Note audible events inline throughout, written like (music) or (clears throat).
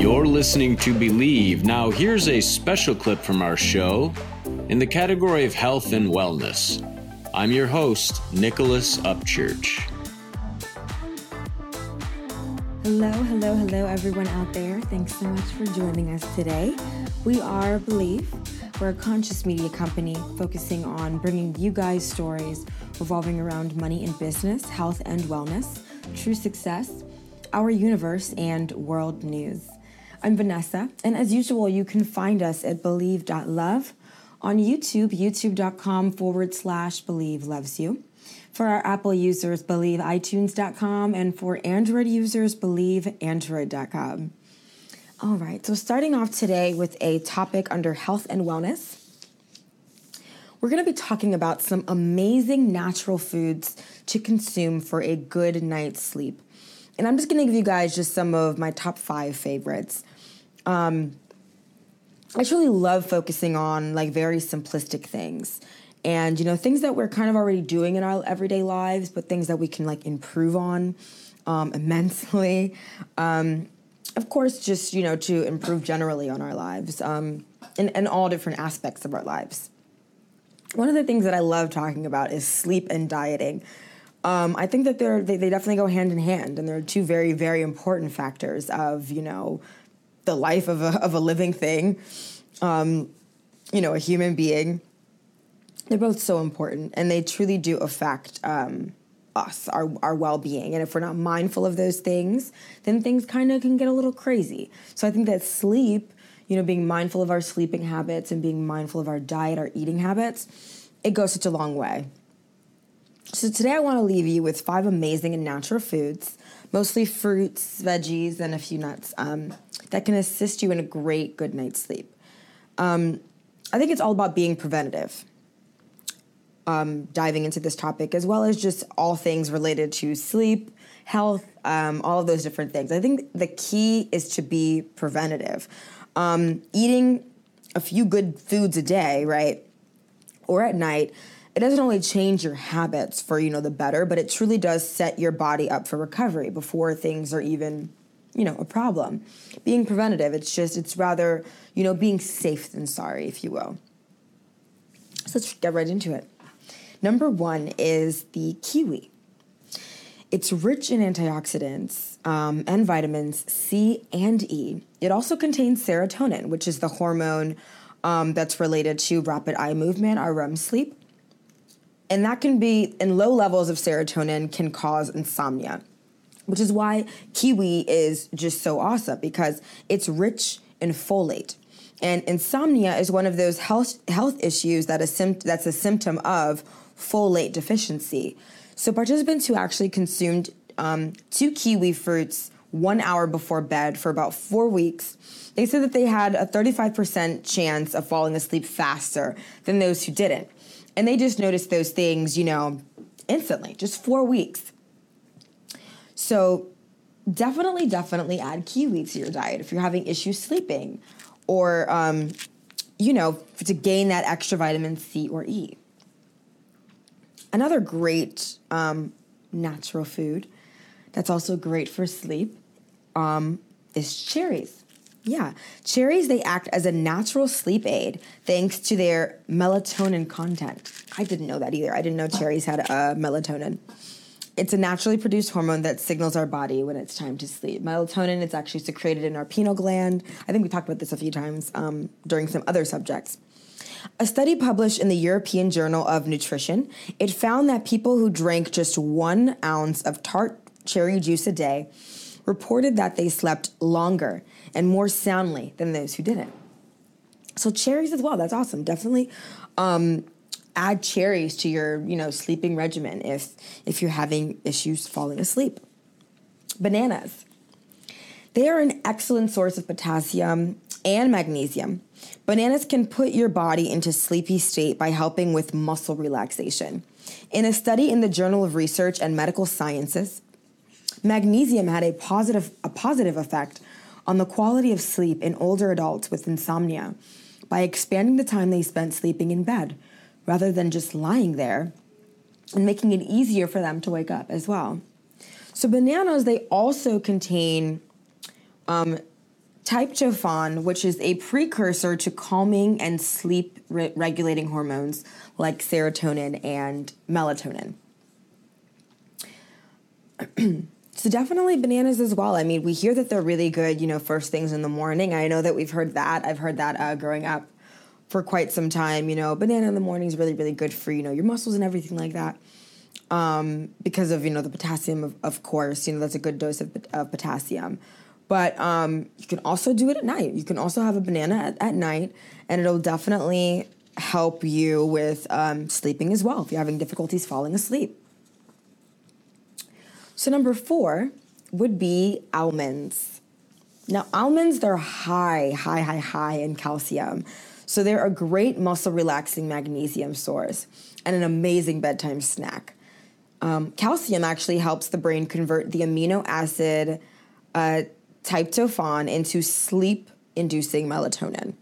You're listening to Believe. Now, here's a special clip from our show in the category of health and wellness. I'm your host, Nicholas Upchurch. Hello, hello, hello, everyone out there. Thanks so much for joining us today. We are Believe. We're a conscious media company focusing on bringing you guys stories revolving around money and business, health and wellness, true success, our universe, and world news. I'm Vanessa, and as usual, you can find us at believe.love on YouTube, youtube.com forward slash believe loves you. For our Apple users, believe iTunes.com, and for Android users, believe Android.com. All right, so starting off today with a topic under health and wellness, we're going to be talking about some amazing natural foods to consume for a good night's sleep. And I'm just going to give you guys just some of my top five favorites. Um, I truly love focusing on like very simplistic things. And you know things that we're kind of already doing in our everyday lives but things that we can like improve on um, (laughs) immensely. Um, of course just you know to improve generally on our lives um, in all different aspects of our lives. One of the things that i love talking about is sleep and dieting. Um, i think that they're they, they definitely go hand in hand and they're two very very important factors of you know the life of a, of a living thing, um, you know, a human being. They're both so important, and they truly do affect um, us, our, our well being. And if we're not mindful of those things, then things kind of can get a little crazy. So I think that sleep, you know, being mindful of our sleeping habits and being mindful of our diet, our eating habits, it goes such a long way. So today I want to leave you with five amazing and natural foods, mostly fruits, veggies, and a few nuts. Um, that can assist you in a great good night's sleep. Um, I think it's all about being preventative. Um, diving into this topic, as well as just all things related to sleep, health, um, all of those different things. I think the key is to be preventative. Um, eating a few good foods a day, right, or at night, it doesn't only change your habits for you know the better, but it truly does set your body up for recovery before things are even you know, a problem. Being preventative, it's just, it's rather, you know, being safe than sorry, if you will. So let's get right into it. Number one is the kiwi. It's rich in antioxidants um, and vitamins C and E. It also contains serotonin, which is the hormone um, that's related to rapid eye movement, our REM sleep. And that can be, in low levels of serotonin, can cause insomnia which is why kiwi is just so awesome because it's rich in folate. And insomnia is one of those health health issues that a that's a symptom of folate deficiency. So participants who actually consumed um, two kiwi fruits one hour before bed for about four weeks, they said that they had a 35% chance of falling asleep faster than those who didn't. And they just noticed those things, you know, instantly, just four weeks. So definitely, definitely add kiwi to your diet if you're having issues sleeping or, um, you know, to gain that extra vitamin C or E. Another great um, natural food that's also great for sleep um, is cherries. Yeah, cherries, they act as a natural sleep aid thanks to their melatonin content. I didn't know that either. I didn't know cherries had uh, melatonin. It's a naturally produced hormone that signals our body when it's time to sleep. Melatonin is actually secreted in our pineal gland. I think we talked about this a few times um, during some other subjects. A study published in the European Journal of Nutrition, it found that people who drank just one ounce of tart cherry juice a day reported that they slept longer and more soundly than those who didn't. So cherries as well, that's awesome. Definitely um, add cherries to your, you know, sleeping regimen if if you're having issues falling asleep. Bananas. They are an excellent source of potassium and magnesium. Bananas can put your body into sleepy state by helping with muscle relaxation. In a study in the Journal of Research and Medical Sciences, magnesium had a positive a positive effect on the quality of sleep in older adults with insomnia by expanding the time they spent sleeping in bed rather than just lying there and making it easier for them to wake up as well. So, bananas, they also contain um, tryptophan, which is a precursor to calming and sleep re- regulating hormones like serotonin and melatonin. (clears throat) so definitely bananas as well. I mean, we hear that they're really good, you know, first things in the morning. I know that we've heard that. I've heard that uh, growing up for quite some time. You know, banana in the morning is really, really good for you know your muscles and everything like that. Um, because of you know the potassium, of, of course. You know that's a good dose of, of potassium. But um, you can also do it at night. You can also have a banana at, at night, and it'll definitely help you with um, sleeping as well if you're having difficulties falling asleep. So, number four would be almonds. Now, almonds, they're high, high, high, high in calcium. So, they're a great muscle relaxing magnesium source and an amazing bedtime snack. Um, calcium actually helps the brain convert the amino acid uh, tryptophan into sleep inducing melatonin.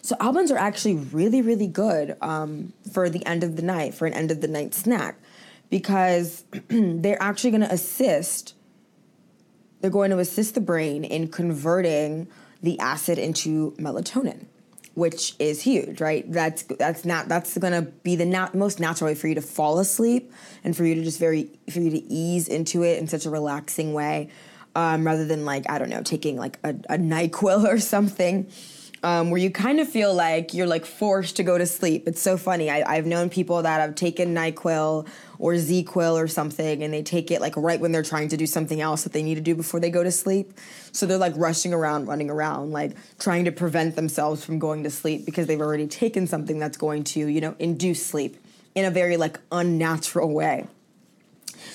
So almonds are actually really, really good um, for the end of the night, for an end of the night snack, because (clears throat) they're actually going to assist. They're going to assist the brain in converting the acid into melatonin, which is huge, right? That's that's not that's going to be the nat- most natural way for you to fall asleep and for you to just very for you to ease into it in such a relaxing way, um, rather than like I don't know taking like a, a Nyquil (laughs) or something um, where you kind of feel like you're like forced to go to sleep. It's so funny. I, have known people that have taken NyQuil or ZzzQuil or something, and they take it like right when they're trying to do something else that they need to do before they go to sleep. So they're like rushing around, running around, like trying to prevent themselves from going to sleep because they've already taken something that's going to, you know, induce sleep in a very like unnatural way.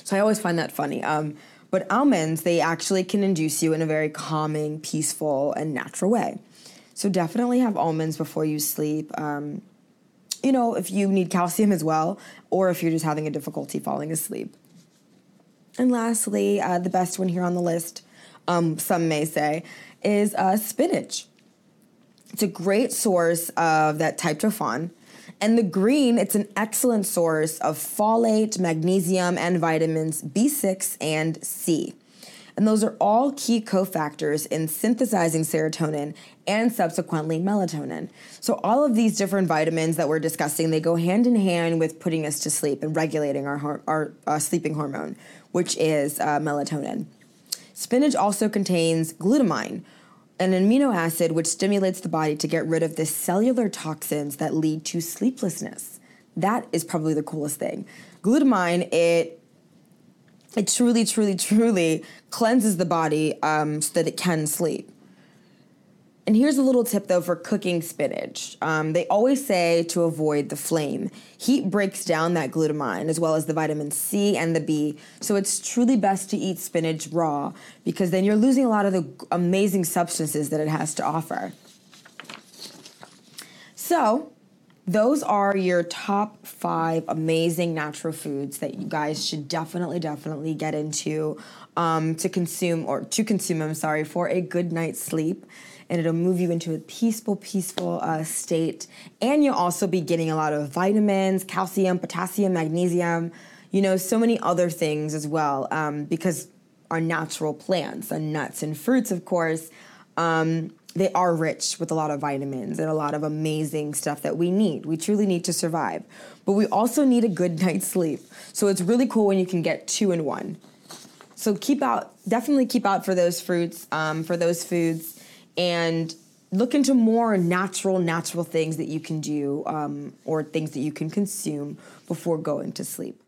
So I always find that funny. Um, but almonds, they actually can induce you in a very calming, peaceful, and natural way. So definitely have almonds before you sleep. Um, you know, if you need calcium as well, or if you're just having a difficulty falling asleep. And lastly, uh, the best one here on the list, um, some may say, is uh, spinach. It's a great source of that tryptophan. And the green, it's an excellent source of folate, magnesium, and vitamins B6 and C. And those are all key cofactors in synthesizing serotonin and subsequently melatonin. So all of these different vitamins that we're discussing, they go hand in hand with putting us to sleep and regulating our, our uh, sleeping hormone, which is uh, melatonin. Spinach also contains glutamine, an amino acid which stimulates the body to get rid of the cellular toxins that lead to sleeplessness. That is probably the coolest thing. Glutamine, it it truly, truly, truly cleanses the body um, so that it can sleep. And here's a little tip though for cooking spinach. Um, they always say to avoid the flame. Heat breaks down that glutamine as well as the vitamin C and the B. So it's truly best to eat spinach raw because then you're losing a lot of the amazing substances that it has to offer. So, those are your top five amazing natural foods that you guys should definitely, definitely get into um, to consume or to consume. I'm sorry for a good night's sleep, and it'll move you into a peaceful, peaceful uh, state. And you'll also be getting a lot of vitamins, calcium, potassium, magnesium. You know, so many other things as well um, because our natural plants and nuts and fruits, of course. Um, they are rich with a lot of vitamins and a lot of amazing stuff that we need. We truly need to survive. But we also need a good (laughs) night's sleep. So it's really cool when you can get two in one. So keep out, definitely keep out for those fruits, um, for those foods, and look into more natural, natural things that you can do um, or things that you can consume before going to sleep.